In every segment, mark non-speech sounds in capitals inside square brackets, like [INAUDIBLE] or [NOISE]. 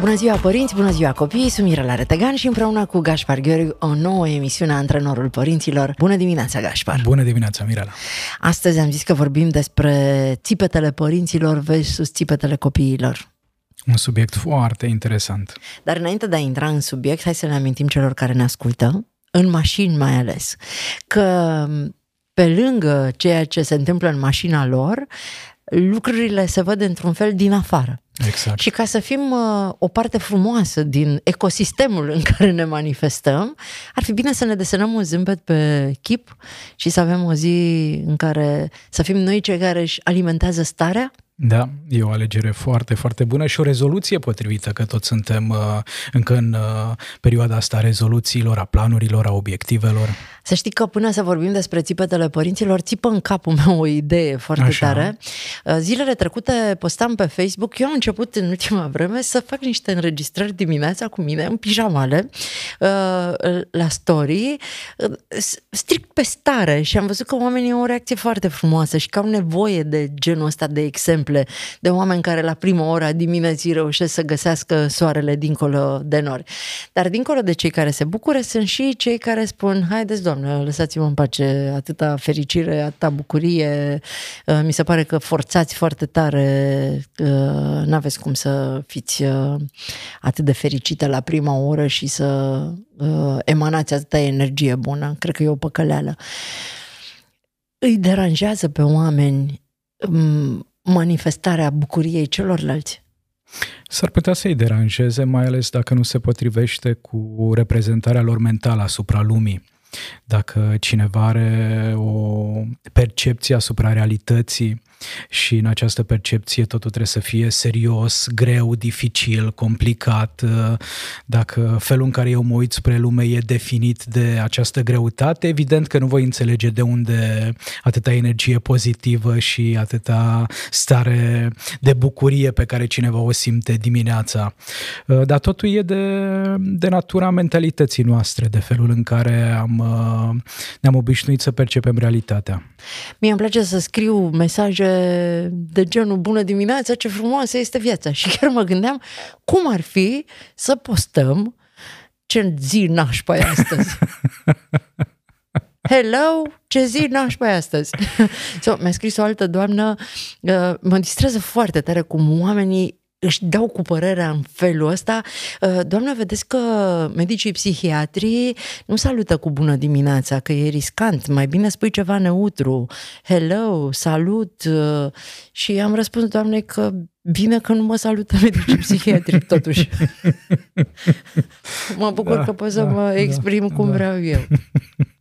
Bună ziua părinți, bună ziua copii, sunt Mirela Retegan și împreună cu Gaspar Gheorghi o nouă emisiune a Antrenorul Părinților. Bună dimineața, Gaspar! Bună dimineața, Mirela! Astăzi am zis că vorbim despre țipetele părinților versus țipetele copiilor. Un subiect foarte interesant. Dar înainte de a intra în subiect, hai să le amintim celor care ne ascultă, în mașini mai ales, că pe lângă ceea ce se întâmplă în mașina lor, lucrurile se văd într-un fel din afară. Exact. Și ca să fim uh, o parte frumoasă din ecosistemul în care ne manifestăm, ar fi bine să ne desenăm un zâmbet pe chip și să avem o zi în care să fim noi cei care își alimentează starea da, e o alegere foarte, foarte bună și o rezoluție potrivită, că toți suntem uh, încă în uh, perioada asta a rezoluțiilor, a planurilor, a obiectivelor. Să știi că până să vorbim despre țipetele părinților, țipă în capul meu o idee foarte Așa. tare. Uh, zilele trecute postam pe Facebook, eu am început în ultima vreme să fac niște înregistrări dimineața cu mine în pijamale uh, la story, uh, strict pe stare și am văzut că oamenii au o reacție foarte frumoasă și că au nevoie de genul ăsta de exemplu exemple de oameni care la prima oră a dimineții reușesc să găsească soarele dincolo de nori. Dar dincolo de cei care se bucură, sunt și cei care spun, haideți, doamnă, lăsați-mă în pace, atâta fericire, atâta bucurie, uh, mi se pare că forțați foarte tare, uh, n-aveți cum să fiți uh, atât de fericită la prima oră și să emanați atâta energie bună. Cred că e o păcăleală. Îi deranjează pe oameni um, manifestarea bucuriei celorlalți? S-ar putea să-i deranjeze, mai ales dacă nu se potrivește cu reprezentarea lor mentală asupra lumii. Dacă cineva are o percepție asupra realității și în această percepție totul trebuie să fie serios, greu, dificil, complicat. Dacă felul în care eu mă uit spre lume e definit de această greutate, evident că nu voi înțelege de unde atâta energie pozitivă și atâta stare de bucurie pe care cineva o simte dimineața. Dar totul e de, de natura mentalității noastre, de felul în care am, ne-am obișnuit să percepem realitatea. Mie îmi place să scriu mesaje de genul bună dimineața, ce frumoasă este viața. Și chiar mă gândeam cum ar fi să postăm ce zi nașpa astăzi. Hello, ce zi nașpa astăzi? [LAUGHS] so, mi-a scris o altă doamnă, uh, mă distrează foarte tare cum oamenii își dau cu părerea în felul ăsta. Uh, doamne, vedeți că medicii psihiatrii nu salută cu bună dimineața, că e riscant, mai bine spui ceva neutru. Hello, salut. Uh, și am răspuns, doamne, că bine că nu mă salută [LAUGHS] medicii psihiatrii, totuși. [LAUGHS] mă bucur da, că pot să da, mă da, exprim da, cum da. vreau eu. [LAUGHS]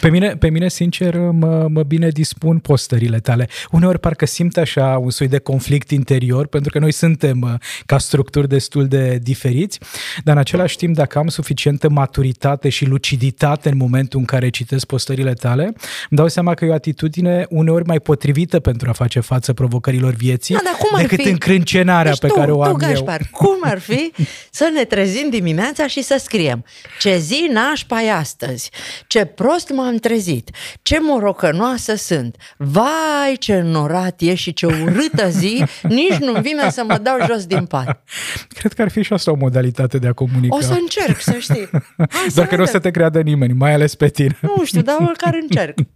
Pe mine, pe mine sincer, mă, mă bine dispun postările tale. Uneori parcă simt așa un soi de conflict interior, pentru că noi suntem uh, ca structuri destul de diferiți, dar în același timp, dacă am suficientă maturitate și luciditate în momentul în care citesc postările tale, îmi dau seama că e o atitudine uneori mai potrivită pentru a face față provocărilor vieții da, cum ar decât fi? încrâncenarea deci pe tu, care o am tu, Gaspar, eu. cum ar fi să ne trezim dimineața și să scriem ce zi nașpa e astăzi, ce pro prost m-am trezit. Ce morocănoasă sunt. Vai, ce norat e și ce urâtă zi, [LAUGHS] nici nu vine să mă dau jos din pat. Cred că ar fi și asta o modalitate de a comunica. O să încerc, să știi. [LAUGHS] Hai Doar că nu o să te creadă nimeni, mai ales pe tine. Nu știu, dar măcar încerc. [LAUGHS]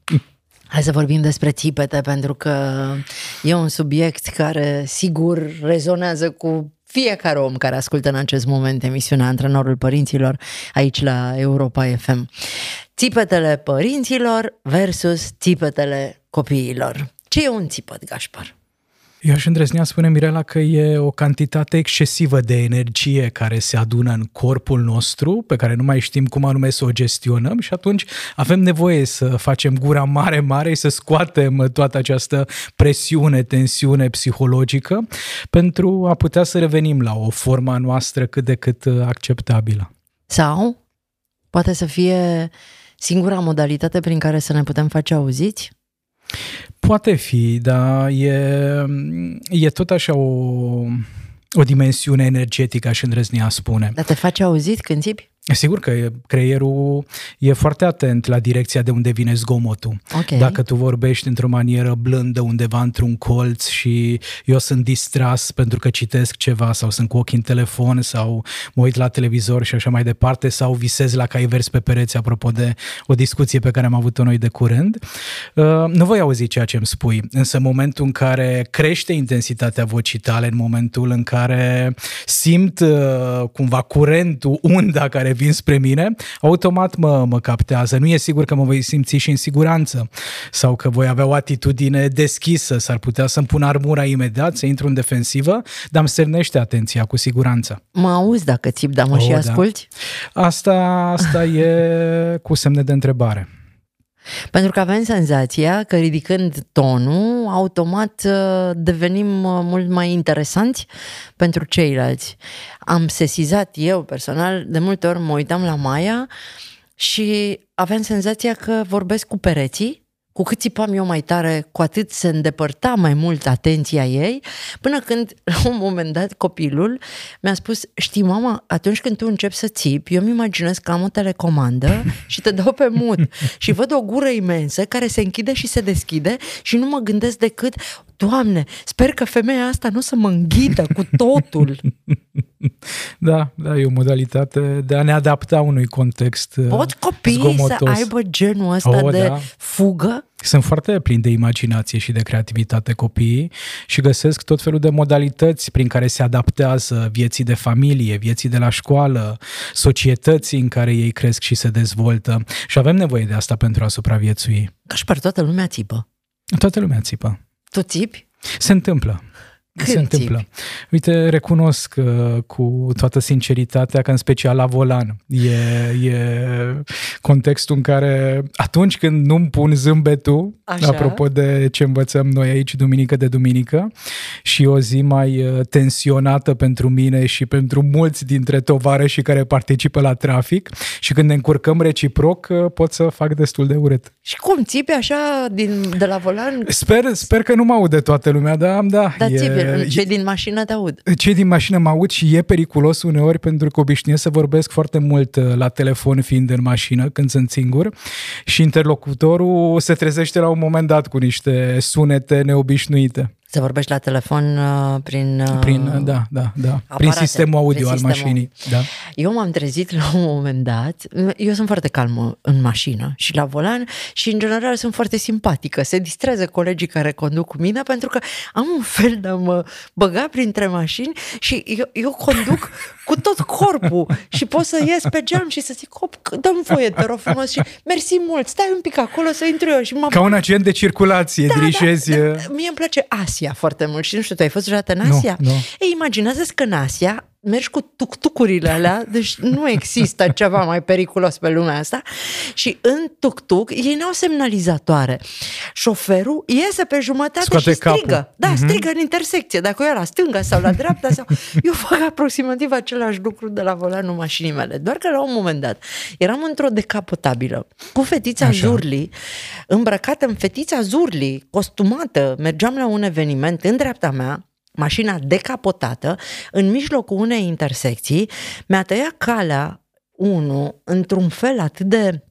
Hai să vorbim despre țipete, pentru că e un subiect care sigur rezonează cu fiecare om care ascultă în acest moment emisiunea Antrenorul Părinților aici la Europa FM. Țipetele părinților versus țipetele copiilor. Ce e un țipăt, Gașpar? Eu aș îndrăznea spune Mirela că e o cantitate excesivă de energie care se adună în corpul nostru, pe care nu mai știm cum anume să o gestionăm și atunci avem nevoie să facem gura mare, mare, să scoatem toată această presiune, tensiune psihologică pentru a putea să revenim la o formă noastră cât de cât acceptabilă. Sau poate să fie singura modalitate prin care să ne putem face auziți? Poate fi, dar e, e tot așa o, o dimensiune energetică, aș îndrăzni a spune. Dar te face auzit când țipi? Sigur că creierul e foarte atent la direcția de unde vine zgomotul. Okay. Dacă tu vorbești într-o manieră blândă undeva într-un colț și eu sunt distras pentru că citesc ceva sau sunt cu ochii în telefon sau mă uit la televizor și așa mai departe sau visez la cai vers pe pereți apropo de o discuție pe care am avut-o noi de curând, uh, nu voi auzi ceea ce îmi spui. Însă în momentul în care crește intensitatea vocii tale, în momentul în care simt uh, cumva curentul, unda care vin spre mine, automat mă, mă captează. Nu e sigur că mă voi simți și în siguranță sau că voi avea o atitudine deschisă, s-ar putea să-mi pun armura imediat, să intru în defensivă, dar îmi sernește atenția cu siguranță. Mă auzi dacă țip, dar mă oh, și da. asculti? Da. Asta, asta e cu semne de întrebare. Pentru că avem senzația că ridicând tonul, automat uh, devenim uh, mult mai interesanți pentru ceilalți. Am sesizat eu personal, de multe ori mă uitam la Maia și aveam senzația că vorbesc cu pereții cu cât țipam eu mai tare, cu atât se îndepărta mai mult atenția ei, până când, [LAUGHS] la un moment dat, copilul mi-a spus, știi, mama, atunci când tu începi să țipi, eu îmi imaginez că am o telecomandă [LAUGHS] și te dau pe mut și văd o gură imensă care se închide și se deschide și nu mă gândesc decât, Doamne, sper că femeia asta nu să mă înghită cu totul. [LAUGHS] Da, da, e o modalitate de a ne adapta unui context uh, Pot copiii zgomotos. să aibă genul ăsta oh, de da. fugă? Sunt foarte plini de imaginație și de creativitate copiii și găsesc tot felul de modalități prin care se adaptează vieții de familie, vieții de la școală, societății în care ei cresc și se dezvoltă. Și avem nevoie de asta pentru a supraviețui. Ca și per toată lumea țipă. Toată lumea țipă. Tu țipi? Se întâmplă. Când se întâmplă. Țipi? Uite, recunosc uh, cu toată sinceritatea că în special la volan e, e contextul în care atunci când nu-mi pun zâmbetul, Așa. apropo de ce învățăm noi aici duminică de duminică, și o zi mai uh, tensionată pentru mine și pentru mulți dintre și care participă la trafic și când ne încurcăm reciproc, uh, pot să fac destul de urât. Și cum țipi așa din, de la volan? Sper, sper că nu mă aude toată lumea, dar da. Dar e, cei din mașină te aud. Cei din mașină mă aud și e periculos uneori pentru că obișnuiesc să vorbesc foarte mult uh, la telefon fiind în mașină când sunt singur și interlocutorul se trezește la un moment dat cu niște sunete neobișnuite. Să vorbești la telefon uh, prin... Uh, prin, uh, da, da, da. Aparate, prin sistemul audio prin sistemul. al mașinii. Da. Eu m-am trezit la un moment dat, eu sunt foarte calmă în mașină și la volan și în general sunt foarte simpatică. Se distrează colegii care conduc cu mine pentru că am un fel de a mă băga printre mașini și eu, eu conduc cu tot corpul și pot să ies pe geam și să zic, hop, dăm voie, te rog frumos și mersi mult, stai un pic acolo să intru eu. Și mă... Ca un agent de circulație, da, dirijezi... Da, da, mie îmi place Asia foarte mult și nu știu, tu ai fost vreodată în Asia? Nu, nu. Ei, imaginează-ți că în Asia mergi cu tuctucurile alea, deci nu există ceva mai periculos pe lumea asta și în tuctuc ei n-au semnalizatoare. Șoferul iese pe jumătate Scoate și strigă. Capul. Da, mm-hmm. strigă în intersecție, dacă e la stânga sau la dreapta sau... [LAUGHS] Eu fac aproximativ același lucru de la volanul mașinii mele, doar că la un moment dat eram într-o decapotabilă cu fetița Așa. Zurli, îmbrăcată în fetița Zurli, costumată, mergeam la un eveniment în dreapta mea, mașina decapotată, în mijlocul unei intersecții, mi-a tăiat calea unul într-un fel atât de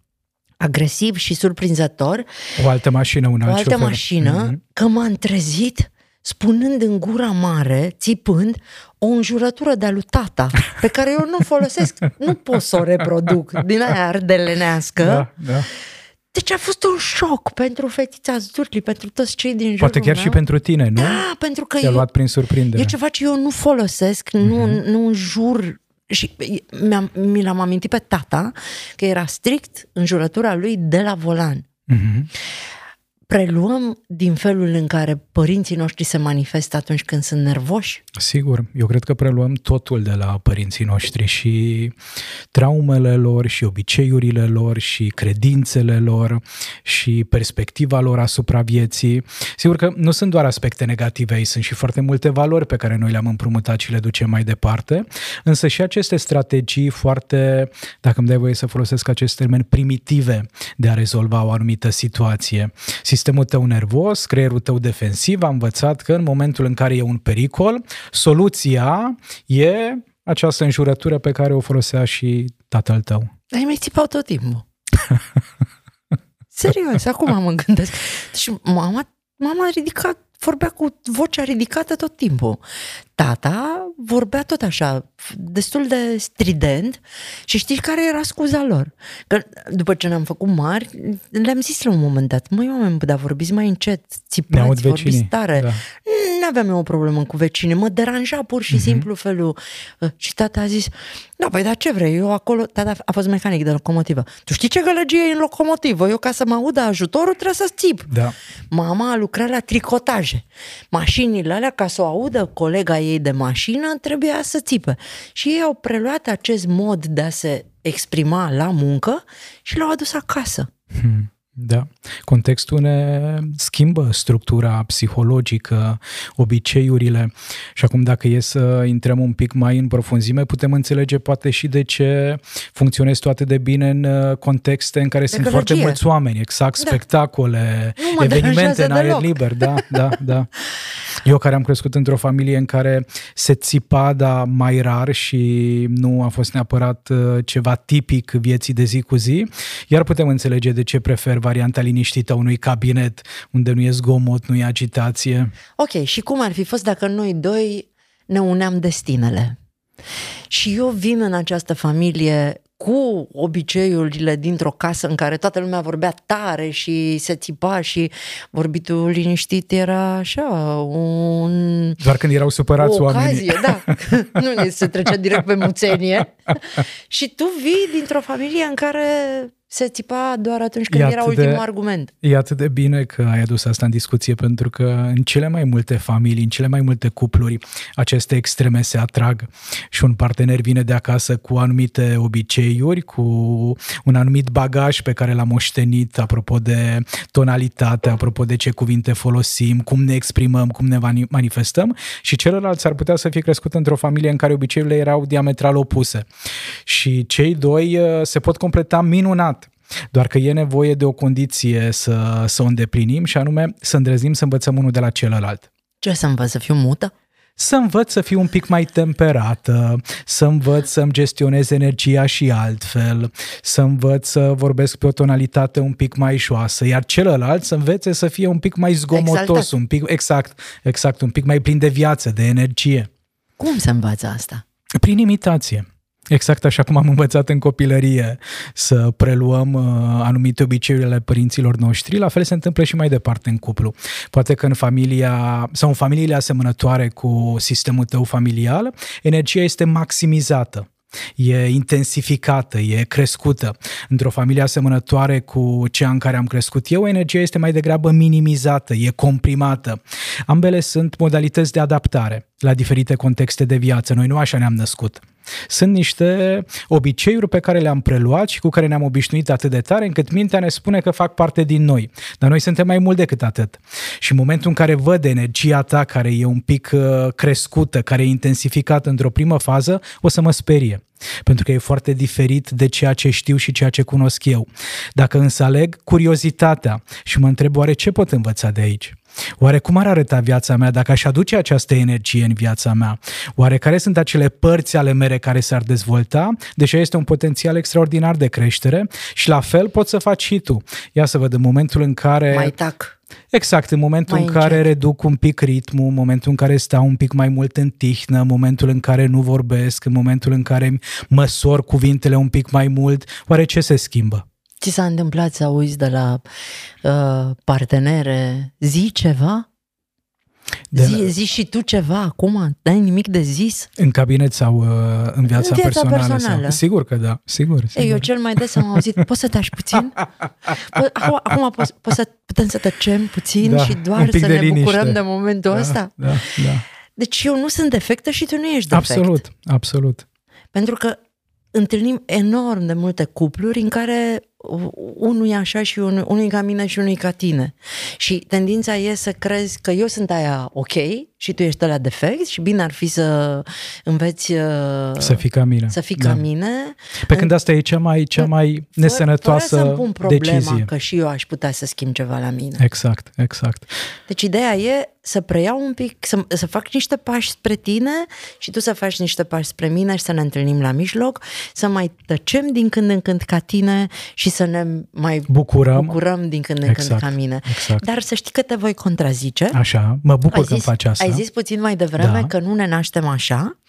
agresiv și surprinzător. O altă mașină, un alt O altă șofer. mașină, mm-hmm. că m-a trezit spunând în gura mare, țipând, o înjurătură de-a lui tata, pe care eu nu folosesc, nu pot să o reproduc, din aia ardelenească. Da, da. Deci a fost un șoc pentru fetița Zurli, pentru toți cei din jurul Poate chiar meu. și pentru tine, nu? Da, pentru că Te-a eu, luat prin surprindere. e ceva ce eu nu folosesc, mm-hmm. nu, nu înjur și mi-am, mi l-am amintit pe tata că era strict în jurătura lui de la volan. Mm-hmm. Preluăm din felul în care părinții noștri se manifestă atunci când sunt nervoși? Sigur, eu cred că preluăm totul de la părinții noștri și traumele lor și obiceiurile lor și credințele lor și perspectiva lor asupra vieții. Sigur că nu sunt doar aspecte negative, aici sunt și foarte multe valori pe care noi le-am împrumutat și le ducem mai departe, însă și aceste strategii foarte, dacă îmi dai voie să folosesc acest termen, primitive de a rezolva o anumită situație sistemul tău nervos, creierul tău defensiv a învățat că în momentul în care e un pericol, soluția e această înjurătură pe care o folosea și tatăl tău. Ai mai țipau tot timpul. [LAUGHS] Serios, acum mă gândesc. Și mama, mama a ridicat vorbea cu vocea ridicată tot timpul. Tata vorbea tot așa, destul de strident și știi care era scuza lor? Că după ce ne-am făcut mari, le-am zis la un moment dat, măi oameni, dar vorbiți mai încet, țipați, vorbiți tare. Da. Nu aveam eu o problemă cu vecinii, mă deranja pur și uh-huh. simplu felul. Și tata a zis, da, păi dar ce vrei, eu acolo, tata a fost mecanic de locomotivă. Tu știi ce gălăgie e în locomotivă? Eu ca să mă audă ajutorul trebuie să țip. Da. Mama a lucrat la tricotaje. Mașinile alea, ca să o audă colega ei de mașină, trebuia să țipe. Și ei au preluat acest mod de a se exprima la muncă și l-au adus acasă. Hmm. Da. Contextul ne schimbă structura psihologică, obiceiurile și acum dacă e să intrăm un pic mai în profunzime, putem înțelege poate și de ce funcționez toate de bine în uh, contexte în care de sunt foarte mulți oameni, exact, da. spectacole, evenimente în aer deloc. liber, da, da, da. Eu care am crescut într-o familie în care se țipa, dar mai rar și nu a fost neapărat uh, ceva tipic vieții de zi cu zi, iar putem înțelege de ce prefer varianta liniștită a unui cabinet unde nu e zgomot, nu e agitație. Ok, și cum ar fi fost dacă noi doi ne uneam destinele? Și eu vin în această familie cu obiceiurile dintr-o casă în care toată lumea vorbea tare și se țipa și vorbitul liniștit era așa, un... Doar când erau supărați o oamenii. ocazie, da. [LAUGHS] nu se trecea direct pe muțenie. și tu vii dintr-o familie în care se țipa doar atunci când era ultimul de, argument. E atât de bine că ai adus asta în discuție, pentru că în cele mai multe familii, în cele mai multe cupluri, aceste extreme se atrag și un partener vine de acasă cu anumite obiceiuri, cu un anumit bagaj pe care l-a moștenit, apropo de tonalitate, apropo de ce cuvinte folosim, cum ne exprimăm, cum ne manifestăm și celălalt s-ar putea să fie crescut într-o familie în care obiceiurile erau diametral opuse. Și cei doi uh, se pot completa minunat doar că e nevoie de o condiție să, să o îndeplinim și anume să îndrăznim să învățăm unul de la celălalt. Ce să învăț? Să fiu mută? Să învăț să fiu un pic mai temperată, să învăț să-mi gestionez energia și altfel, să învăț să vorbesc pe o tonalitate un pic mai joasă, iar celălalt să învețe să fie un pic mai zgomotos, Exaltat. un pic, exact, exact, un pic mai plin de viață, de energie. Cum se învață asta? Prin imitație. Exact așa cum am învățat în copilărie să preluăm uh, anumite obiceiuri ale părinților noștri, la fel se întâmplă și mai departe în cuplu. Poate că în familia sau în familiile asemănătoare cu sistemul tău familial, energia este maximizată e intensificată, e crescută. Într-o familie asemănătoare cu cea în care am crescut eu, energia este mai degrabă minimizată, e comprimată. Ambele sunt modalități de adaptare la diferite contexte de viață. Noi nu așa ne-am născut. Sunt niște obiceiuri pe care le-am preluat și cu care ne-am obișnuit atât de tare încât mintea ne spune că fac parte din noi. Dar noi suntem mai mult decât atât. Și în momentul în care văd energia ta care e un pic uh, crescută, care e intensificată într-o primă fază, o să mă sperie. Pentru că e foarte diferit de ceea ce știu și ceea ce cunosc eu. Dacă însă aleg curiozitatea și mă întreb oare ce pot învăța de aici? Oare cum ar arăta viața mea dacă aș aduce această energie în viața mea? Oare care sunt acele părți ale mele care s-ar dezvolta? Deși este un potențial extraordinar de creștere și la fel poți să faci și tu. Ia să văd în momentul în care... Mai tac. Exact, în momentul mai în care încet. reduc un pic ritmul, în momentul în care stau un pic mai mult în tihnă, în momentul în care nu vorbesc, în momentul în care măsor cuvintele un pic mai mult, oare ce se schimbă? Ți s-a întâmplat să auzi de la uh, partenere zi ceva? De zi, zi și tu ceva acum? N-ai nimic de zis? În cabinet sau uh, în viața, În viața personală? personală. Sau? Sigur că da, sigur. sigur. Ei, eu cel mai des am auzit, poți să taci puțin? [LAUGHS] Po- Acum, acum poți, poți să, putem să tăcem puțin Da, și un doar pic să de ne liniște. bucurăm de momentul da, ăsta? Da, da. Deci eu nu sunt defectă și tu nu ești defect. Absolut, absolut. Pentru că întâlnim enorm de multe cupluri în care unul e așa și unul, unul e ca mine și unul e ca tine. Și tendința e să crezi că eu sunt aia ok și tu ești la defect și bine ar fi să înveți uh, Să fii ca mine. să fii da. ca mine. Pe când asta e cea mai, cea mai nesănătoasă fără să-mi pun problema decizie. că și eu aș putea să schimb ceva la mine. Exact, exact. Deci ideea e să preiau un pic, să, să fac niște pași spre tine și tu să faci niște pași spre mine și să ne întâlnim la mijloc, să mai tăcem din când în când ca tine și să ne mai Bucurăm. bucurăm din când în Exact, când ca mine. exact. Dar să știi că te voi contrazice. Așa, mă bucur ai când zis, faci asta. ai zis puțin mai devreme Da. că nu ne naștem așa.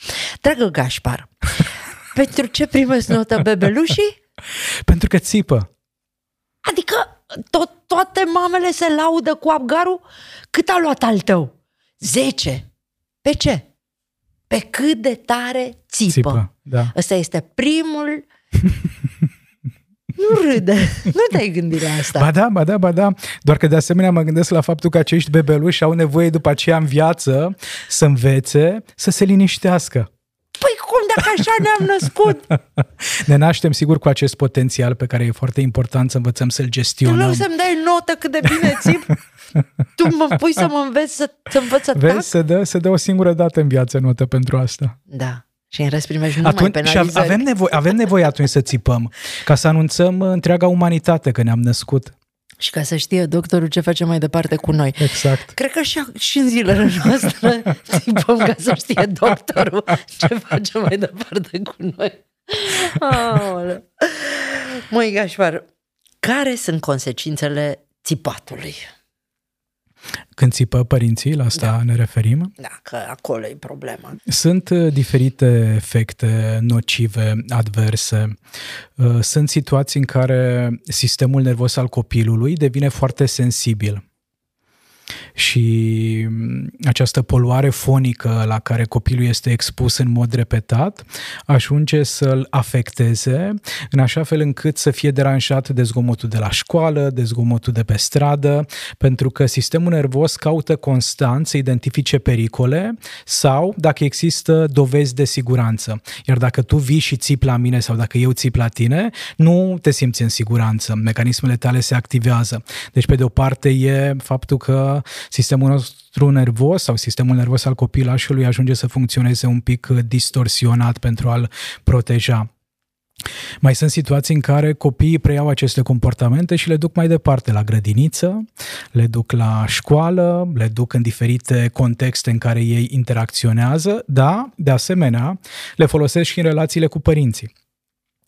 Dragă Gașpar, [LAUGHS] pentru ce primesc notă bebelușii? Pentru că țipă. Adică tot, toate mamele se laudă cu abgarul? Cât a luat al tău? Zece. Pe ce? Pe cât de tare țipă. Țipă, da. Ăsta este primul... [LAUGHS] nu râde. Nu te-ai gândit la asta. Ba da, ba da, ba da. Doar că de asemenea mă gândesc la faptul că acești bebeluși au nevoie după aceea în viață să învețe să se liniștească. Păi cum dacă așa ne-am născut? [LAUGHS] Ne naștem sigur cu acest potențial pe care e foarte important să învățăm să-l În gestionăm. loc să-mi dai notă cât de bine țip, tu mă pui să mă înveți să, să învăț să tac? Vezi, se dă, se dă o singură dată în viață notă pentru asta. Da. Și în rest primești numai Atunci, și penalizări. avem nevoie, avem nevoie atunci să țipăm, ca să anunțăm întreaga umanitate că ne-am născut. Și ca să știe doctorul ce face mai departe cu noi. Exact. Cred că și, și în zilele noastre [LAUGHS] tipăm ca să știe doctorul ce face mai departe cu noi. Aoleu. Măi, Gașpar, care sunt consecințele țipatului? Când țipă părinții, la asta ne referim. Da, că acolo e problema. Sunt uh, diferite efecte nocive, adverse. Uh, Sunt situații în care sistemul nervos al copilului devine foarte sensibil. Și mm, această poluare fonică la care copilul este expus în mod repetat ajunge să-l afecteze în așa fel încât să fie deranjat de zgomotul de la școală, de zgomotul de pe stradă, pentru că sistemul nervos caută constant să identifice pericole sau dacă există dovezi de siguranță. Iar dacă tu vii și țipi la mine sau dacă eu țip la tine, nu te simți în siguranță. Mecanismele tale se activează. Deci, pe de o parte, e faptul că sistemul nostru nervos sau sistemul nervos al copilașului ajunge să funcționeze un pic distorsionat pentru a-l proteja. Mai sunt situații în care copiii preiau aceste comportamente și le duc mai departe la grădiniță, le duc la școală, le duc în diferite contexte în care ei interacționează, dar, de asemenea, le folosesc și în relațiile cu părinții.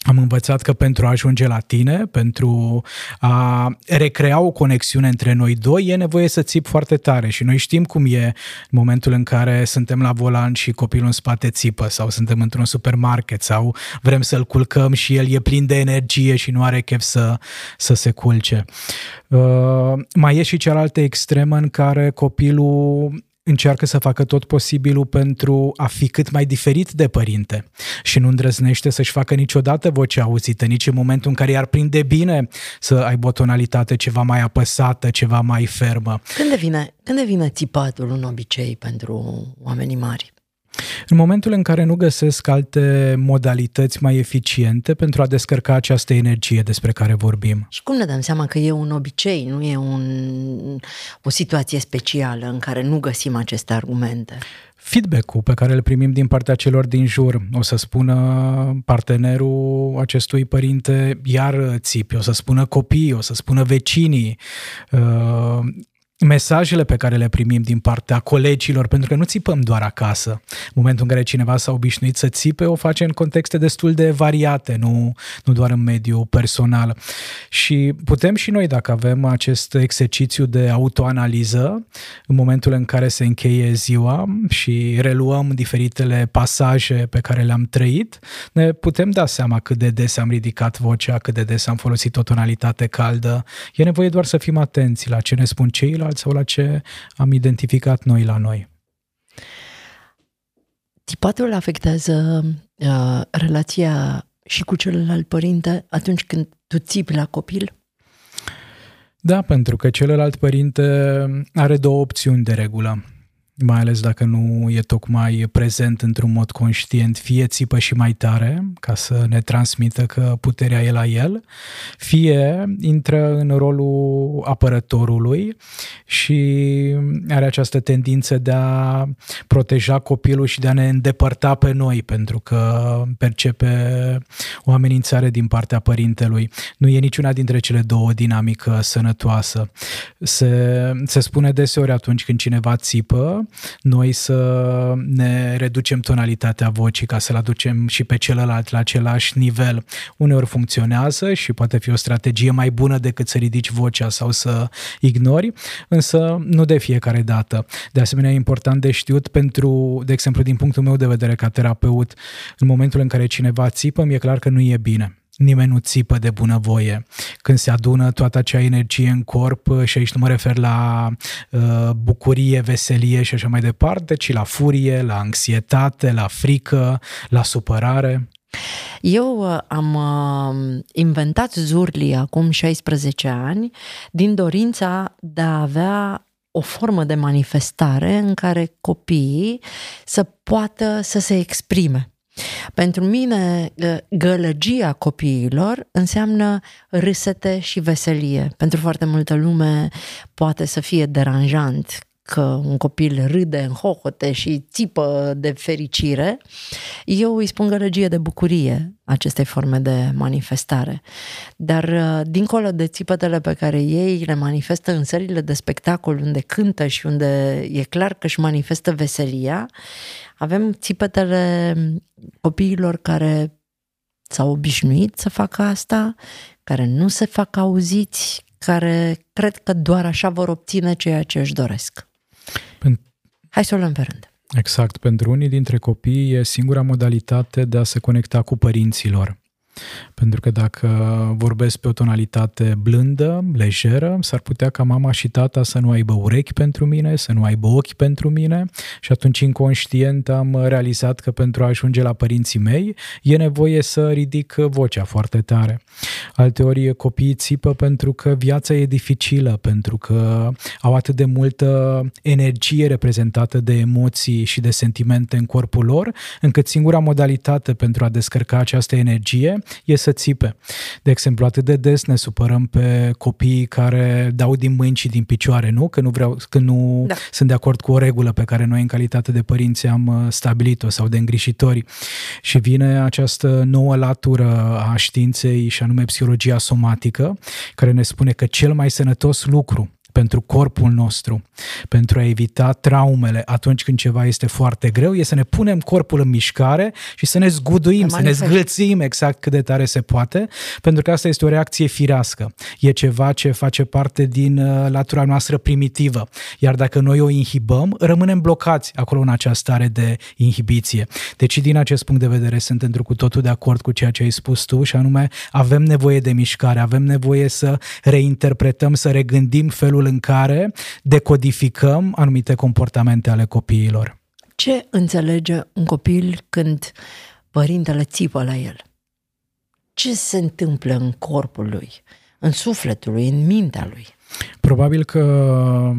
Am învățat că pentru a ajunge la tine, pentru a recrea o conexiune între noi doi, e nevoie să țip foarte tare și noi știm cum e în momentul în care suntem la volan și copilul în spate țipă sau suntem într-un supermarket sau vrem să-l culcăm și el e plin de energie și nu are chef să, să se culce. Uh, mai e și cealaltă extremă în care copilul încearcă să facă tot posibilul pentru a fi cât mai diferit de părinte și nu îndrăznește să-și facă niciodată vocea auzită, nici în momentul în care i-ar prinde bine să aibă o tonalitate ceva mai apăsată, ceva mai fermă. Când devine, când devine țipatul un obicei pentru oamenii mari? În momentul în care nu găsesc alte modalități mai eficiente pentru a descărca această energie despre care vorbim. Și cum ne dăm seama că e un obicei, nu e un, o situație specială în care nu găsim aceste argumente? feedback-ul pe care îl primim din partea celor din jur. O să spună partenerul acestui părinte, iar țipi, o să spună copiii, o să spună vecinii, uh, mesajele pe care le primim din partea colegilor, pentru că nu țipăm doar acasă. În momentul în care cineva s-a obișnuit să țipe, o face în contexte destul de variate, nu, nu doar în mediul personal. Și putem și noi, dacă avem acest exercițiu de autoanaliză, în momentul în care se încheie ziua și reluăm diferitele pasaje pe care le-am trăit, ne putem da seama cât de des am ridicat vocea, cât de des am folosit o tonalitate caldă. E nevoie doar să fim atenți la ce ne spun ceilalți celălalt sau la ce am identificat noi la noi. Tipatul afectează uh, relația și cu celălalt părinte atunci când tu țipi la copil? Da, pentru că celălalt părinte are două opțiuni de regulă mai ales dacă nu e tocmai prezent într-un mod conștient, fie țipă și mai tare, ca să ne transmită că puterea e la el, fie intră în rolul apărătorului și are această tendință de a proteja copilul și de a ne îndepărta pe noi, pentru că percepe o amenințare din partea părintelui. Nu e niciuna dintre cele două dinamică sănătoasă. Se, se spune deseori atunci când cineva țipă, noi să ne reducem tonalitatea vocii ca să-l aducem și pe celălalt la același nivel. Uneori funcționează și poate fi o strategie mai bună decât să ridici vocea sau să ignori, însă nu de fiecare dată. De asemenea, e important de știut pentru, de exemplu, din punctul meu de vedere ca terapeut, în momentul în care cineva țipă, mi-e clar că nu e bine nimeni nu țipă de bunăvoie. Când se adună toată acea energie în corp, uh, și aici nu mă refer la uh, bucurie, veselie și așa mai departe, ci la furie, la anxietate, la frică, la supărare. Eu uh, am uh, inventat Zurli acum 16 ani din dorința de a avea o formă de manifestare în care copiii să poată să se exprime. Pentru mine, gălăgia copiilor înseamnă râsete și veselie. Pentru foarte multă lume poate să fie deranjant că un copil râde în hohote și țipă de fericire, eu îi spun gălăgie de bucurie acestei forme de manifestare. Dar dincolo de țipătele pe care ei le manifestă în sările de spectacol unde cântă și unde e clar că își manifestă veselia, avem țipătele copiilor care s-au obișnuit să facă asta, care nu se fac auziți, care cred că doar așa vor obține ceea ce își doresc. Pen- Hai să o luăm pe rând. Exact. Pentru unii dintre copii e singura modalitate de a se conecta cu părinților. Pentru că dacă vorbesc pe o tonalitate blândă, lejeră, s-ar putea ca mama și tata să nu aibă urechi pentru mine, să nu aibă ochi pentru mine și atunci inconștient am realizat că pentru a ajunge la părinții mei e nevoie să ridic vocea foarte tare. Alteori copiii țipă pentru că viața e dificilă, pentru că au atât de multă energie reprezentată de emoții și de sentimente în corpul lor, încât singura modalitate pentru a descărca această energie e să țipe. De exemplu, atât de des ne supărăm pe copiii care dau din mâini și din picioare, nu? Că nu, vreau, că nu da. sunt de acord cu o regulă pe care noi în calitate de părinți am uh, stabilit-o sau de îngrijitori. Și vine această nouă latură a științei și anume psihologia somatică, care ne spune că cel mai sănătos lucru pentru corpul nostru, pentru a evita traumele atunci când ceva este foarte greu, e să ne punem corpul în mișcare și să ne zguduim, să ne zgâlțim exact cât de tare se poate, pentru că asta este o reacție firească. E ceva ce face parte din uh, latura noastră primitivă. Iar dacă noi o inhibăm, rămânem blocați acolo în această stare de inhibiție. Deci, din acest punct de vedere, sunt într cu totul de acord cu ceea ce ai spus tu, și anume avem nevoie de mișcare, avem nevoie să reinterpretăm, să regândim felul în care decodificăm anumite comportamente ale copiilor. Ce înțelege un copil când părintele țipă la el? Ce se întâmplă în corpul lui, în sufletul lui, în mintea lui? Probabil că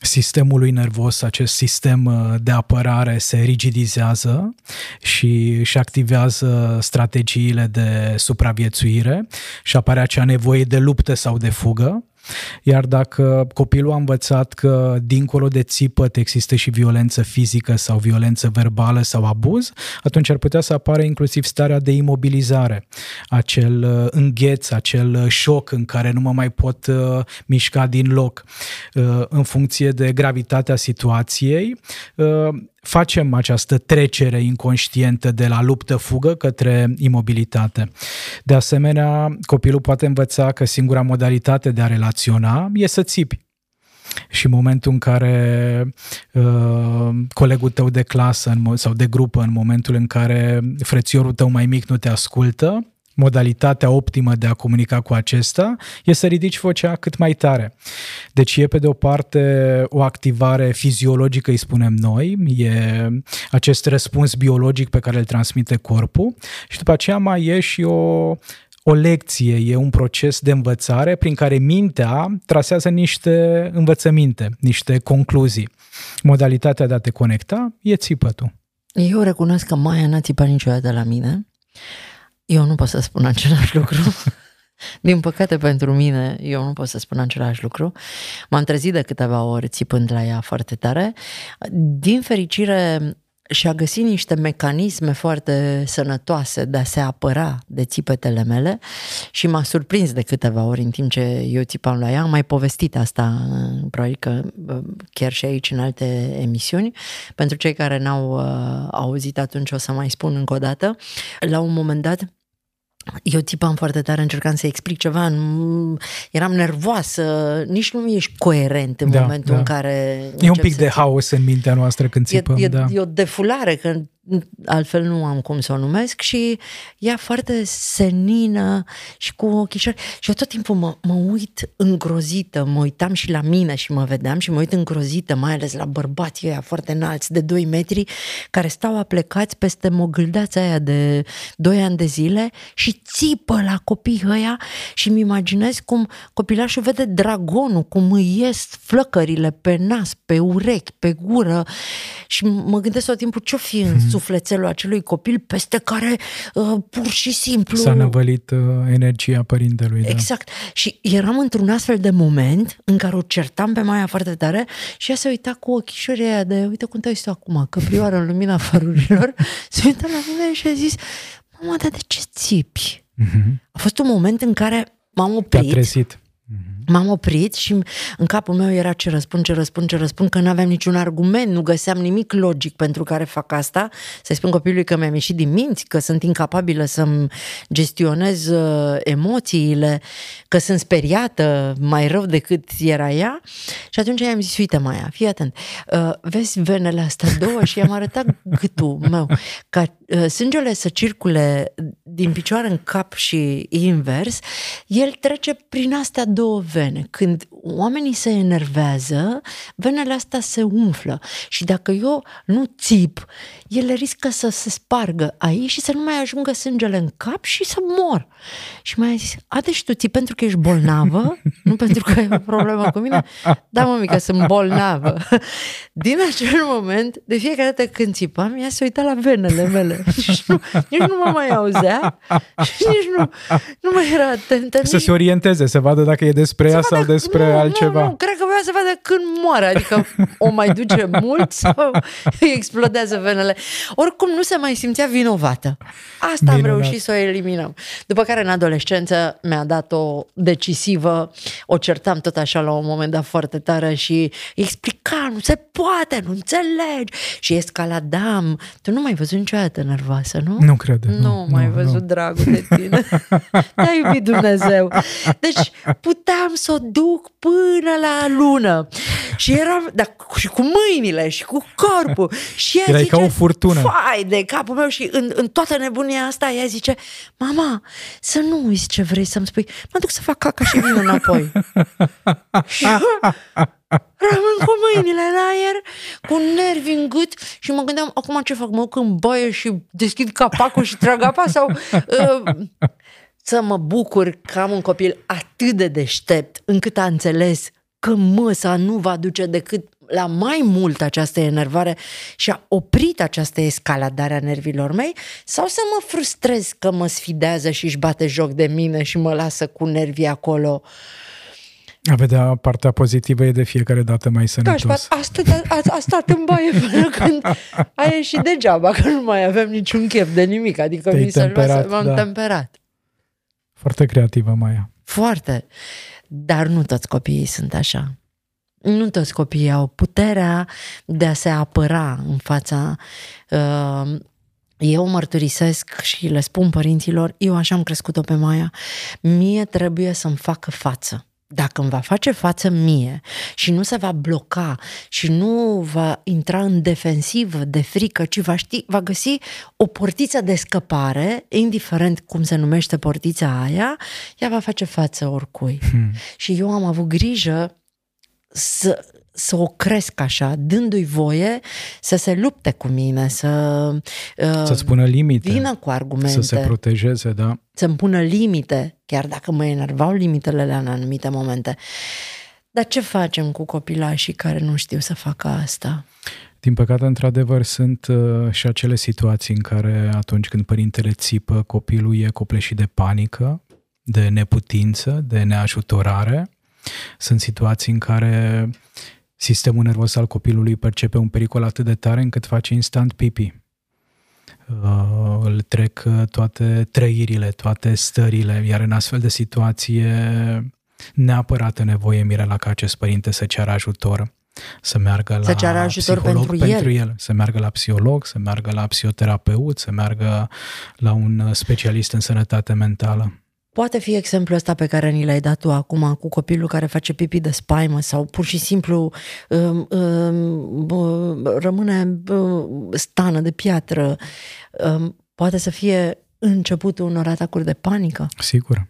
sistemului nervos, acest sistem uh, de apărare se rigidizează și își activează strategiile de supraviețuire și apare acea nevoie de luptă sau de fugă iar dacă copilul a învățat că dincolo de țipăt există și violență fizică sau violență verbală sau abuz, atunci ar putea să apară inclusiv starea de imobilizare, acel uh, îngheț, acel uh, șoc în care nu mă mai pot uh, mișca din loc. În funcție de gravitatea situației, facem această trecere inconștientă de la luptă-fugă către imobilitate. De asemenea, copilul poate învăța că singura modalitate de a relaționa e să țipi. Și în momentul în care uh, colegul tău de clasă în, sau de grupă, în momentul în care frățiorul tău mai mic nu te ascultă, modalitatea optimă de a comunica cu acesta e să ridici vocea cât mai tare. Deci e pe de o parte o activare fiziologică, îi spunem noi, e acest răspuns biologic pe care îl transmite corpul și după aceea mai e și o o lecție, e un proces de învățare prin care mintea trasează niște învățăminte, niște concluzii. Modalitatea de a te conecta e țipătul. Eu recunosc că Maia n-a țipat niciodată la mine. Eu nu pot să spun același lucru. [LAUGHS] Din păcate pentru mine, eu nu pot să spun același lucru. M-am trezit de câteva ori țipând la ea foarte tare. Din fericire, și a găsit niște mecanisme foarte sănătoase de a se apăra de țipetele mele și m-a surprins de câteva ori în timp ce eu țipam la ea. Am mai povestit asta, probabil că chiar și aici în alte emisiuni. Pentru cei care n-au uh, auzit atunci o să mai spun încă o dată. La un moment dat eu țipam foarte tare, încercam să explic ceva, eram nervoasă, nici nu ești coerent în da, momentul da. în care... E un pic de haos în mintea noastră când țipăm, e, e, da. E o defulare, că altfel nu am cum să o numesc și ea foarte senină și cu ochișori. Și eu tot timpul mă, mă uit îngrozită, mă uitam și la mine și mă vedeam și mă uit îngrozită, mai ales la bărbații ăia foarte înalți de 2 metri care stau aplecați peste mogâldața aia de 2 ani de zile și țipă la copii ăia și mi imaginez cum copilașul vede dragonul, cum îi ies flăcările pe nas, pe urechi, pe gură. Și mă gândesc tot timpul ce-o fi în mm-hmm [LAUGHS] sufletelul acelui copil peste care uh, pur și simplu... S-a năvălit uh, energia părintelui. Da. Exact. Și eram într-un astfel de moment în care o certam pe Maia foarte tare și ea se uita cu ochișorii aia de uite cum te uiți acum, căprioară în lumina [LAUGHS] farurilor, se uita la mine și a zis mama, dar de ce țipi? Mm-hmm. A fost un moment în care m-am oprit. Te-a trezit M-am oprit și în capul meu era ce răspund, ce răspund, ce răspund, că nu aveam niciun argument, nu găseam nimic logic pentru care fac asta. Să-i spun copilului că mi-am ieșit din minți, că sunt incapabilă să-mi gestionez uh, emoțiile, că sunt speriată mai rău decât era ea. Și atunci i-am zis, uite Maia, fii atent, uh, vezi venele astea două și i-am arătat gâtul meu, ca uh, sângele să circule din picioare în cap și invers, el trece prin astea două vene. Când oamenii se enervează, venele astea se umflă și dacă eu nu țip, ele riscă să se spargă aici și să nu mai ajungă sângele în cap și să mor. Și mai a zis, a, deci tu ții pentru că ești bolnavă, nu pentru că ai o problemă cu mine? Da, mă, mică, sunt bolnavă. Din acel moment, de fiecare dată când țipam, ea se uita la venele mele. Și nu, nici nu mă mai auzea și nici nu, nu mai era atentă. Să se orienteze, să vadă dacă e despre ea sau despre nu, altceva. Nu, nu, cred că voia să vadă când moare, adică [LAUGHS] o mai duce mult sau îi [LAUGHS] explodează venele. Oricum nu se mai simțea vinovată. Asta Minunat. am reușit să o eliminăm. După care în adolescență mi-a dat o decisivă, o certam tot așa la un moment dat foarte tare și explica, nu se poate, nu înțelegi și escaladam. Tu nu mai ai văzut niciodată nervoasă, nu? Nu cred. Nu, nu mai văzut nu. dragul de tine. [LAUGHS] Te-a iubit Dumnezeu. Deci puteam să o duc până la lună. Și eram, da, și cu mâinile și cu corpul. Și ea Erai zice, ca o furtună. Fai de capul meu și în, în toată nebunia asta ea zice, mama, să nu uiți ce vrei să-mi spui. Mă duc să fac caca și vin înapoi. și rămân cu mâinile în aer, cu nervi în gât și mă gândeam, acum ce fac? Mă când baie și deschid capacul și trag apa sau... [LAUGHS] Uh, să mă bucur că am un copil atât de deștept încât a înțeles că măsa nu va duce decât la mai mult această enervare și a oprit această escaladare a nervilor mei sau să mă frustrez că mă sfidează și își bate joc de mine și mă lasă cu nervii acolo. A vedea partea pozitivă e de fiecare dată mai sănătos. Da, a, stat, a, a stat în baie [LAUGHS] până când a ieșit degeaba, că nu mai aveam niciun chef de nimic, adică mi s-a m-am da. temperat. Foarte creativă, Maia. Foarte. Dar nu toți copiii sunt așa. Nu toți copiii au puterea de a se apăra în fața. Uh, eu mărturisesc și le spun părinților, eu așa am crescut-o pe Maia. Mie trebuie să-mi facă față. Dacă îmi va face față mie și nu se va bloca și nu va intra în defensivă de frică, ci va ști, va găsi o portiță de scăpare, indiferent cum se numește portița aia, ea va face față oricui. Hmm. Și eu am avut grijă să, să o cresc așa, dându-i voie să se lupte cu mine, să... Uh, Să-ți pună limite. Vină cu argumente. Să se protejeze, da. Să-mi pună limite, chiar dacă mă enervau limitele în anumite momente. Dar ce facem cu copilașii care nu știu să facă asta? Din păcate, într-adevăr, sunt uh, și acele situații în care atunci când părintele țipă, copilul e copleșit de panică, de neputință, de neajutorare. Sunt situații în care sistemul nervos al copilului percepe un pericol atât de tare încât face instant pipi. Uh, îl trec uh, toate trăirile, toate stările, iar în astfel de situație neapărat nevoie Mirela ca acest părinte să ceară ajutor să meargă să ceară ajutor psiholog pentru, pentru el. el, să meargă la psiholog, să meargă la psihoterapeut, să meargă la un uh, specialist în sănătate mentală. Poate fi exemplul ăsta pe care ni l-ai dat tu acum cu copilul care face pipi de spaimă sau pur și simplu um, um, uh, rămâne uh, stană de piatră. Um, poate să fie începutul unor atacuri de panică. Sigur.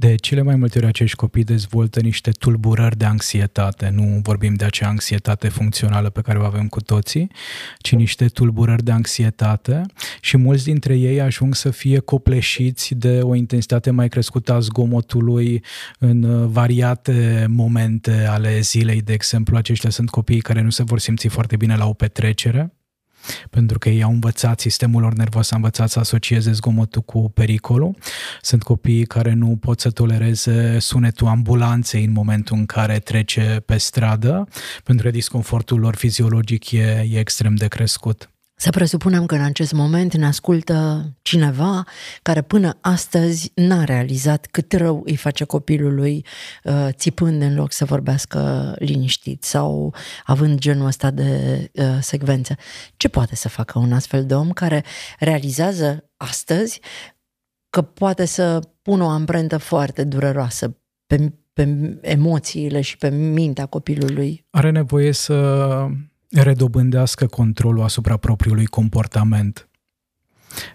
De cele mai multe ori acești copii dezvoltă niște tulburări de anxietate. Nu vorbim de acea anxietate funcțională pe care o avem cu toții, ci niște tulburări de anxietate și mulți dintre ei ajung să fie copleșiți de o intensitate mai crescută a zgomotului în variate momente ale zilei. De exemplu, aceștia sunt copiii care nu se vor simți foarte bine la o petrecere, pentru că ei au învățat, sistemul lor nervos a învățat să asocieze zgomotul cu pericolul. Sunt copii care nu pot să tolereze sunetul ambulanței în momentul în care trece pe stradă, pentru că disconfortul lor fiziologic e, e extrem de crescut. Să presupunem că în acest moment ne ascultă cineva care până astăzi n-a realizat cât rău îi face copilului uh, țipând în loc să vorbească liniștit sau având genul ăsta de uh, secvențe. Ce poate să facă un astfel de om care realizează astăzi că poate să pună o amprentă foarte dureroasă pe, pe emoțiile și pe mintea copilului? Are nevoie să redobândească controlul asupra propriului comportament,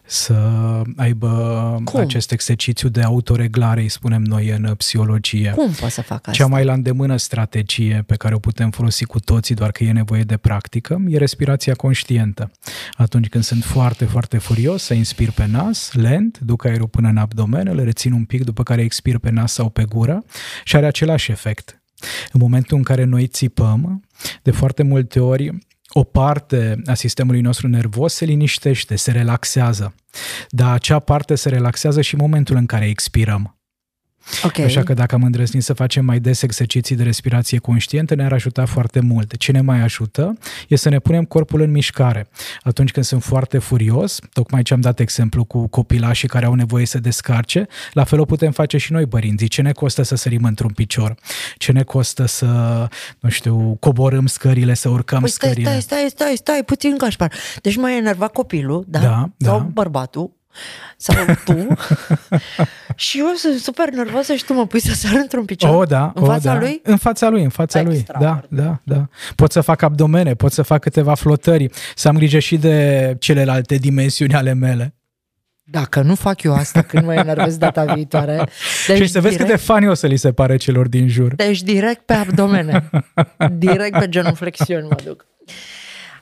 să aibă Cum? acest exercițiu de autoreglare, îi spunem noi în psihologie. Cum poate să facă asta? Cea mai la îndemână strategie pe care o putem folosi cu toții, doar că e nevoie de practică, e respirația conștientă. Atunci când sunt foarte, foarte furios, să inspir pe nas, lent, duc aerul până în abdomen, îl rețin un pic, după care expir pe nas sau pe gură și are același efect. În momentul în care noi țipăm, de foarte multe ori o parte a sistemului nostru nervos se liniștește, se relaxează. Dar acea parte se relaxează și în momentul în care expirăm. Okay. Așa că dacă am îndrăznit să facem mai des exerciții de respirație conștientă, ne-ar ajuta foarte mult. Ce ne mai ajută e să ne punem corpul în mișcare. Atunci când sunt foarte furios, tocmai ce am dat exemplu cu copilașii care au nevoie să descarce, la fel o putem face și noi, părinții. Ce ne costă să sărim într-un picior? Ce ne costă să, nu știu, coborâm scările, să urcăm păi stai, scările? Stai, stai, stai, stai, puțin cașpar. Deci m-a enervat copilul, da? Da, Sau da. bărbatul, sau tu [LAUGHS] și eu sunt super nervoasă și tu mă pui să sar într-un picior O, da, în o, fața da. lui? În fața lui, în fața lui. Da, da, da. Pot să fac abdomene, pot să fac câteva flotări, să am grijă și de celelalte dimensiuni ale mele. Dacă nu fac eu asta când mă enervez data viitoare... [LAUGHS] Deci și să vezi cât de fani o să li se pare celor din jur. Deci direct pe abdomene. [LAUGHS] direct pe genuflexiuni mă duc.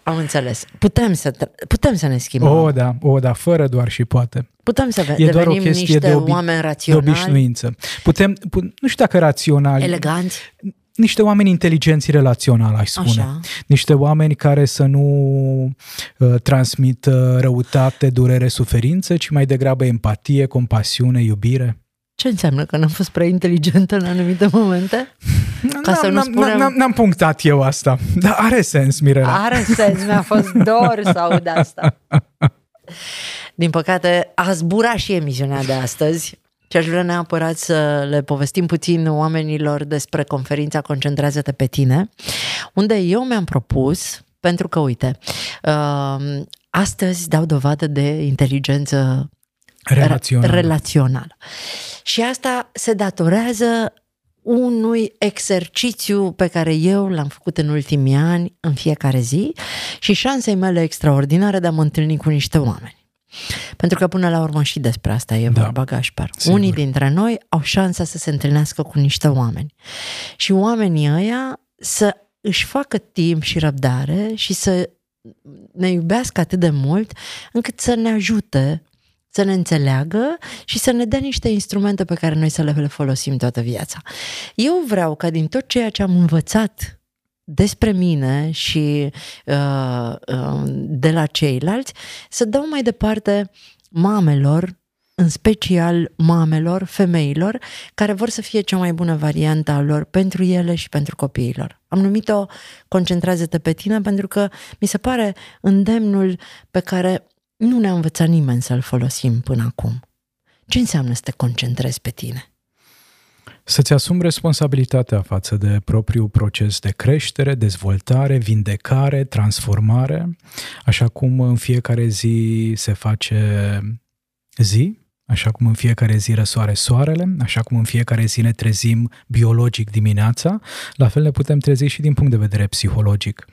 Am înțeles. Putem să, putem să ne schimbăm. O, da, o, da, fără doar și poate. Putem să E doar o devenim chestie niște de, obi- oameni de raționali, obișnuință. Putem, pu- nu știu dacă raționali, eleganți. niște oameni inteligenți relaționali, aș spune. Așa. Niște oameni care să nu uh, transmit uh, răutate, durere, suferință, ci mai degrabă empatie, compasiune, iubire. Ce înseamnă că n-am fost prea inteligentă în anumite momente? Ca să nu N-am- spunem- n-am, n-am punctat eu asta, dar are sens, Mirela. Are sens, mi-a fost dor să aud asta. Din păcate, a zburat și emisiunea de astăzi și aș vrea neapărat să le povestim puțin oamenilor despre conferința Concentrează-te pe tine, unde eu mi-am propus, pentru că, uite, uh, astăzi dau dovadă de inteligență Relațional. relațională. Și asta se datorează unui exercițiu pe care eu l-am făcut în ultimii ani, în fiecare zi, și șansei mele extraordinare de a mă întâlni cu niște oameni. Pentru că până la urmă și despre asta e da. vorba, Gașpar. Sigur. Unii dintre noi au șansa să se întâlnească cu niște oameni. Și oamenii ăia să își facă timp și răbdare și să ne iubească atât de mult încât să ne ajute să ne înțeleagă și să ne dea niște instrumente pe care noi să le folosim toată viața. Eu vreau ca din tot ceea ce am învățat despre mine și uh, uh, de la ceilalți, să dau mai departe mamelor, în special mamelor, femeilor, care vor să fie cea mai bună variantă a lor pentru ele și pentru copiilor. Am numit-o Concentrează-te pe tine pentru că mi se pare îndemnul pe care nu ne-a învățat nimeni să-l folosim până acum. Ce înseamnă să te concentrezi pe tine? Să-ți asumi responsabilitatea față de propriul proces de creștere, dezvoltare, vindecare, transformare, așa cum în fiecare zi se face zi, Așa cum în fiecare zi răsoare soarele, așa cum în fiecare zi ne trezim biologic dimineața, la fel ne putem trezi și din punct de vedere psihologic.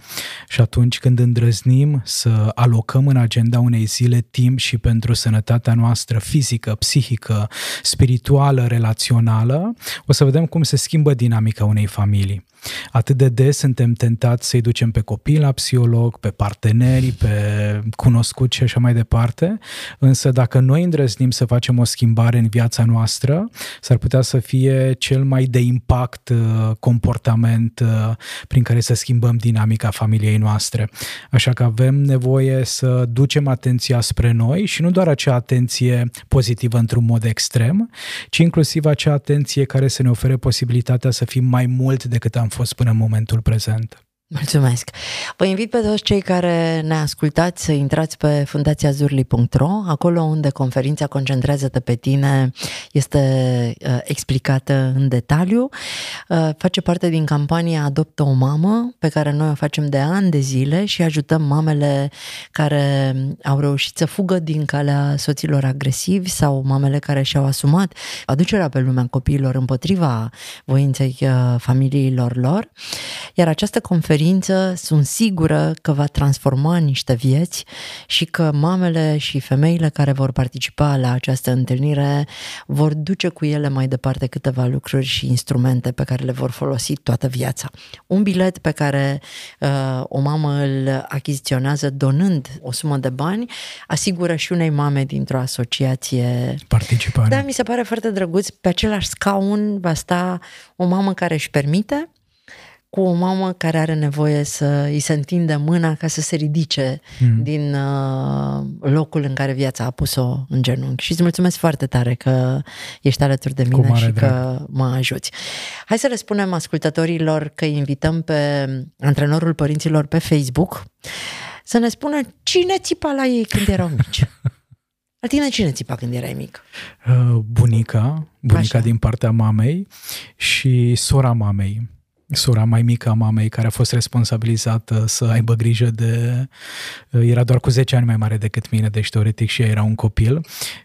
Și atunci când îndrăznim să alocăm în agenda unei zile timp și pentru sănătatea noastră fizică, psihică, spirituală, relațională, o să vedem cum se schimbă dinamica unei familii. Atât de des suntem tentați să-i ducem pe copii la psiholog, pe parteneri, pe cunoscuți și așa mai departe, însă dacă noi îndrăznim să facem o schimbare în viața noastră, s-ar putea să fie cel mai de impact uh, comportament uh, prin care să schimbăm dinamica familiei noastre. Așa că avem nevoie să ducem atenția spre noi și nu doar acea atenție pozitivă într-un mod extrem, ci inclusiv acea atenție care să ne ofere posibilitatea să fim mai mult decât am fost până în momentul prezent. Mulțumesc! Vă invit pe toți cei care ne ascultați să intrați pe fundațiazurli.ro, acolo unde conferința Concentrează-te pe tine este uh, explicată în detaliu. Uh, face parte din campania Adoptă o mamă, pe care noi o facem de ani de zile și ajutăm mamele care au reușit să fugă din calea soților agresivi sau mamele care și-au asumat aducerea pe lumea copiilor împotriva voinței uh, familiilor lor. Iar această conferință conferință sunt sigură că va transforma niște vieți și că mamele și femeile care vor participa la această întâlnire vor duce cu ele mai departe câteva lucruri și instrumente pe care le vor folosi toată viața. Un bilet pe care uh, o mamă îl achiziționează donând o sumă de bani asigură și unei mame dintr-o asociație participare. Da, mi se pare foarte drăguț. Pe același scaun va sta o mamă care își permite cu o mamă care are nevoie să îi se întinde mâna ca să se ridice mm. din uh, locul în care viața a pus-o în genunchi. Și îți mulțumesc foarte tare că ești alături de mine și drag. că mă ajuți. Hai să le spunem ascultătorilor că invităm pe antrenorul părinților pe Facebook să ne spună cine țipa la ei când erau mici. [LAUGHS] La tine cine țipa când erai mic? Uh, bunica, bunica Așa. din partea mamei și sora mamei sora mai mică a mamei care a fost responsabilizată să aibă grijă de... Era doar cu 10 ani mai mare decât mine, deci teoretic și ea era un copil.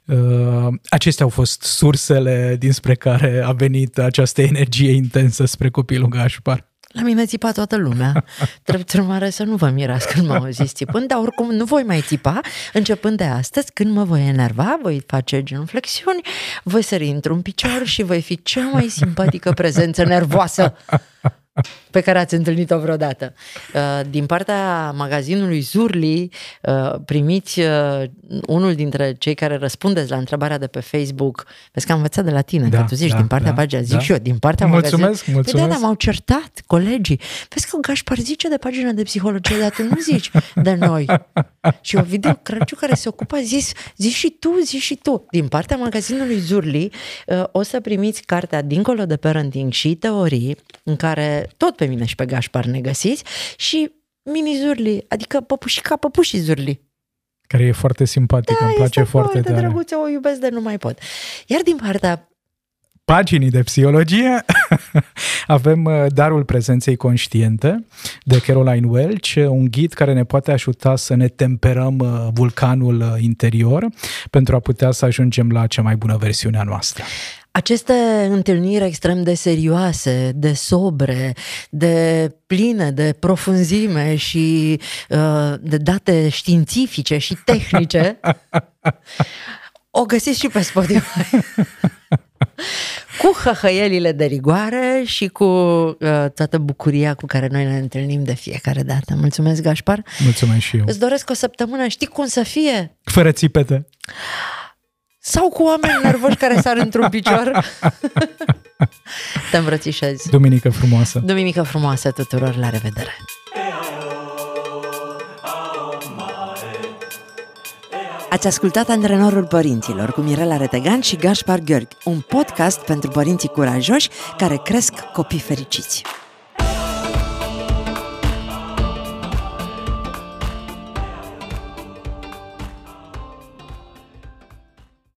Uh, acestea au fost sursele dinspre care a venit această energie intensă spre copilul Gașpar. La mine țipa toată lumea. [LAUGHS] Drept urmare să nu vă mirați când m-au zis țipând, dar oricum nu voi mai țipa. Începând de astăzi, când mă voi enerva, voi face genuflexiuni, voi sări într-un picior și voi fi cea mai simpatică prezență nervoasă [LAUGHS] pe care ați întâlnit-o vreodată. Uh, din partea magazinului Zurli uh, primiți uh, unul dintre cei care răspundeți la întrebarea de pe Facebook. Vezi că am învățat de la tine, da, că tu zici da, din partea da, pagina, zic da. și eu, din partea mulțumesc, magazinului. Mulțumesc, Păi da, m-au certat colegii. Vezi că Gașpar zice de pagina de psihologie, dar tu nu zici de noi. Și o video Crăciu care se ocupă, zis, zici și tu, zici și tu. Din partea magazinului Zurli o să primiți cartea Dincolo de Parenting și teorii, în care tot pe mine și pe Gașpar ne găsiți și mini Zurli, adică păpușica păpușii Zurli. Care e foarte simpatică, da, îmi place foarte, foarte tare. drăguță, o iubesc de nu mai pot. Iar din partea paginii de psihologie [LAUGHS] avem uh, Darul Prezenței Conștiente de Caroline Welch, un ghid care ne poate ajuta să ne temperăm uh, vulcanul uh, interior pentru a putea să ajungem la cea mai bună versiune a noastră. Aceste întâlniri extrem de serioase, de sobre, de pline de profunzime și uh, de date științifice și tehnice, [LAUGHS] o găsiți și pe Spotify. cu hăhăielile de rigoare și cu uh, toată bucuria cu care noi ne întâlnim de fiecare dată. Mulțumesc, Gașpar! Mulțumesc și eu! Îți doresc o săptămână, știi cum să fie? Fără țipete! Sau cu oameni nervoși care sar într-un picior. [LAUGHS] Te îmbrățișezi. Duminică frumoasă. Duminică frumoasă tuturor, la revedere. Ați ascultat Antrenorul Părinților cu Mirela Retegan și Gaspar Gheorghi, un podcast pentru părinții curajoși care cresc copii fericiți.